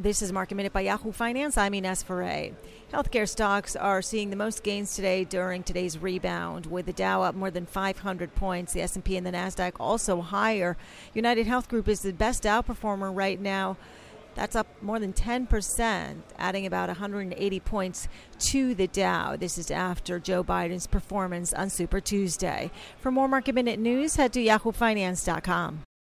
This is Market Minute by Yahoo Finance. I'm Ines Ferre. Healthcare stocks are seeing the most gains today during today's rebound, with the Dow up more than 500 points. The S&P and the Nasdaq also higher. United Health Group is the best outperformer right now. That's up more than 10%, adding about 180 points to the Dow. This is after Joe Biden's performance on Super Tuesday. For more Market Minute news, head to yahoofinance.com.